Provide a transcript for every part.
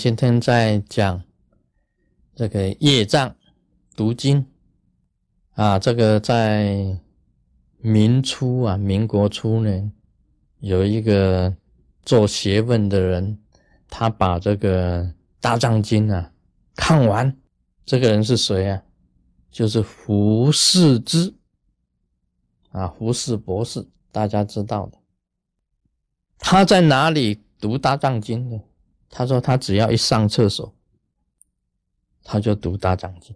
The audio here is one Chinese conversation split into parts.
今天在讲这个业障读经啊，这个在明初啊，民国初年有一个做学问的人，他把这个大藏经啊看完。这个人是谁啊？就是胡适之啊，胡适博士，大家知道的。他在哪里读大藏经的？他说他只要一上厕所，他就读大藏经。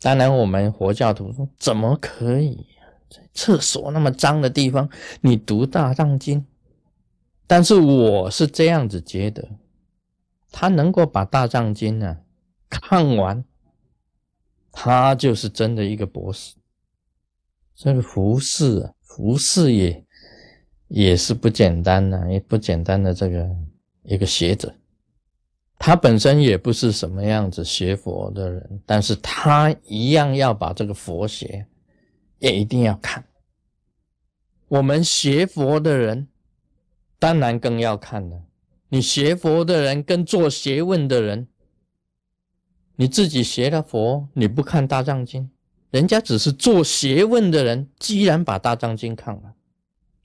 当然，我们佛教徒说怎么可以？在厕所那么脏的地方，你读大藏经？但是我是这样子觉得，他能够把大藏经呢看完，他就是真的一个博士。这个胡适，胡适也也是不简单的，也不简单的这个。一个学者，他本身也不是什么样子学佛的人，但是他一样要把这个佛学也一定要看。我们学佛的人，当然更要看了。你学佛的人跟做学问的人，你自己学了佛，你不看大藏经，人家只是做学问的人，既然把大藏经看了，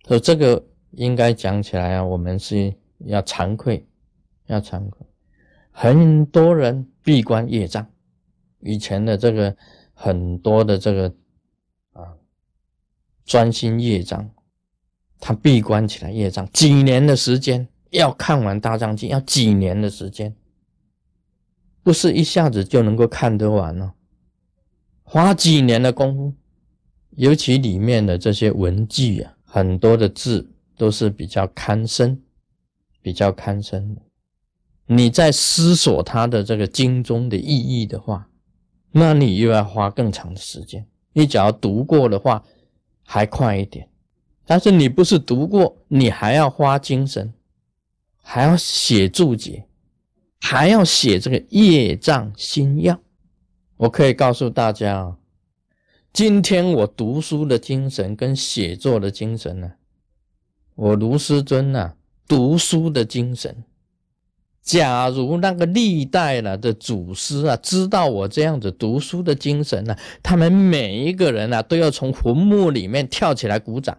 所以这个应该讲起来啊，我们是。要惭愧，要惭愧。很多人闭关业障，以前的这个很多的这个啊，专心业障，他闭关起来业障，几年的时间要看完大藏经，要几年的时间，不是一下子就能够看得完了，花几年的功夫，尤其里面的这些文句啊，很多的字都是比较堪深。比较堪深的，你在思索它的这个经中的意义的话，那你又要花更长的时间。你只要读过的话，还快一点。但是你不是读过，你还要花精神，还要写注解，还要写这个业障心要。我可以告诉大家啊，今天我读书的精神跟写作的精神呢，我卢师尊呐。读书的精神，假如那个历代了的祖师啊，知道我这样子读书的精神呢，他们每一个人啊，都要从坟墓里面跳起来鼓掌。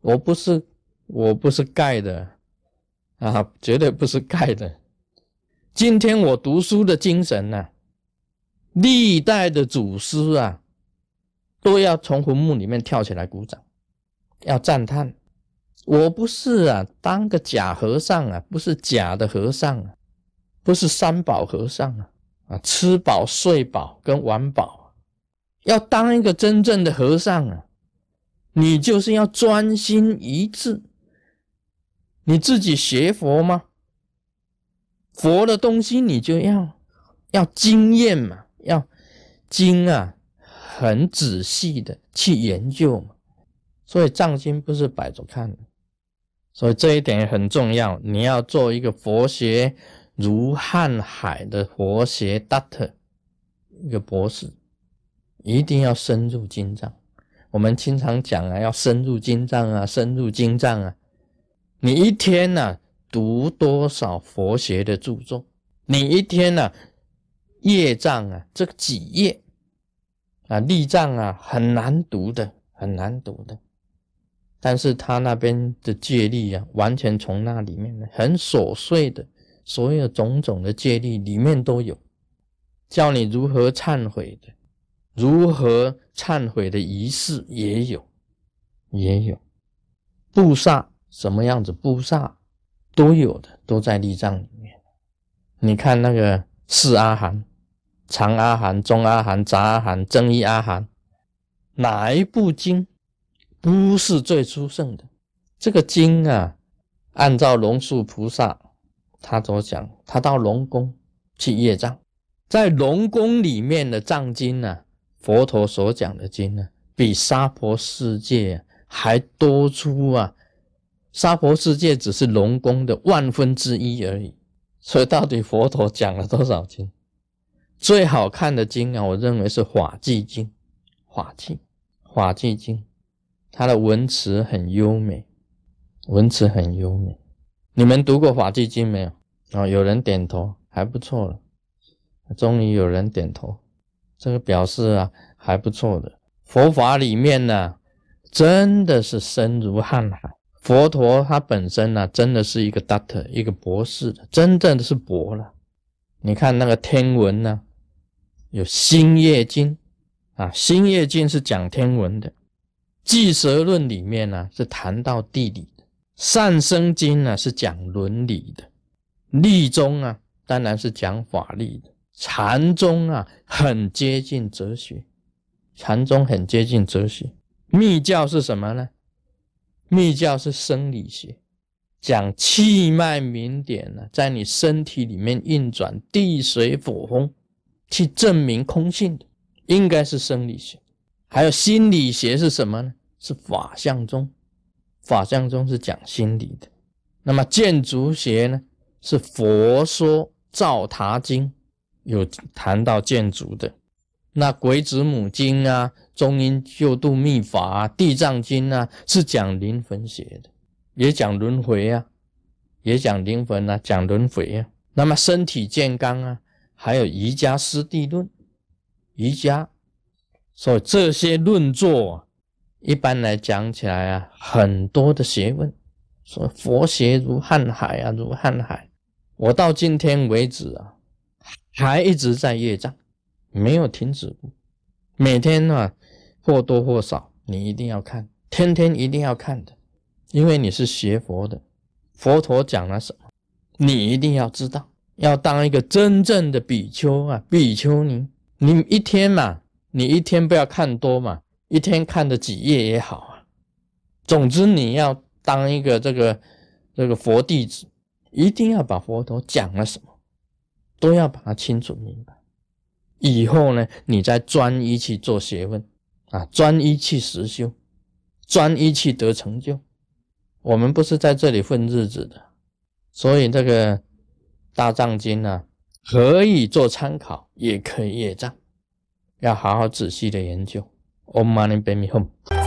我不是，我不是盖的啊，绝对不是盖的。今天我读书的精神呢，历代的祖师啊，都要从坟墓里面跳起来鼓掌，要赞叹。我不是啊，当个假和尚啊，不是假的和尚啊，不是三宝和尚啊，啊，吃饱睡饱跟玩饱，要当一个真正的和尚啊，你就是要专心一致。你自己学佛吗？佛的东西你就要要经验嘛，要经啊，很仔细的去研究嘛。所以藏经不是摆着看的。所以这一点也很重要，你要做一个佛学如瀚海的佛学 doctor，一个博士，一定要深入经藏。我们经常讲啊，要深入经藏啊，深入经藏啊。你一天呢读多少佛学的著作？你一天呢业障啊，这几页啊，历障啊，很难读的，很难读的。但是他那边的戒律啊，完全从那里面很琐碎的，所有种种的戒律里面都有，教你如何忏悔的，如何忏悔的仪式也有，也有，布萨什么样子布萨都有的，都在立藏里面。你看那个四阿含、长阿含、中阿含、杂阿含、增一阿含，哪一部经？不是最殊胜的这个经啊，按照龙树菩萨他所讲，他到龙宫去业障，在龙宫里面的藏经呢，佛陀所讲的经呢，比娑婆世界还多出啊！娑婆世界只是龙宫的万分之一而已，所以到底佛陀讲了多少经？最好看的经啊，我认为是《法纪经》，《法纪》《法纪经》。他的文词很优美，文词很优美。你们读过《法纪经》没有？哦，有人点头，还不错了。终于有人点头，这个表示啊，还不错的。佛法里面呢，真的是深如瀚海。佛陀他本身呢，真的是一个 doctor，一个博士的，真正的是博了。你看那个天文呢，有《星夜经》啊，《星夜经》是讲天文的，《计蛇论》里面呢是谈到地理的，《善生经》呢是讲伦理的，律宗啊当然是讲法律的，禅宗啊很接近哲学，禅宗很接近哲学，密教是什么呢？密教是生理学，讲气脉明点呢，在你身体里面运转，地水火风，去证明空性的，应该是生理学。还有心理学是什么呢？是法相宗，法相宗是讲心理的。那么建筑学呢？是佛说《造塔经》，有谈到建筑的。那鬼子母经啊。中阴救度秘法啊，地藏经啊，是讲灵魂学的，也讲轮回啊，也讲灵魂啊，讲轮回啊。那么身体健康啊，还有瑜伽师地论，瑜伽，所以这些论作，一般来讲起来啊，很多的学问，说佛学如瀚海啊，如瀚海。我到今天为止啊，还一直在业障，没有停止过，每天啊。或多或少，你一定要看，天天一定要看的，因为你是学佛的，佛陀讲了什么，你一定要知道。要当一个真正的比丘啊，比丘尼，你一天嘛，你一天不要看多嘛，一天看的几页也好啊。总之，你要当一个这个这个佛弟子，一定要把佛陀讲了什么，都要把它清楚明白。以后呢，你再专一去做学问。啊，专一去实修，专一去得成就。我们不是在这里混日子的，所以这个大藏经呢，可以做参考，也可以业障，要好好仔细的研究。Om Mani Padme Hum。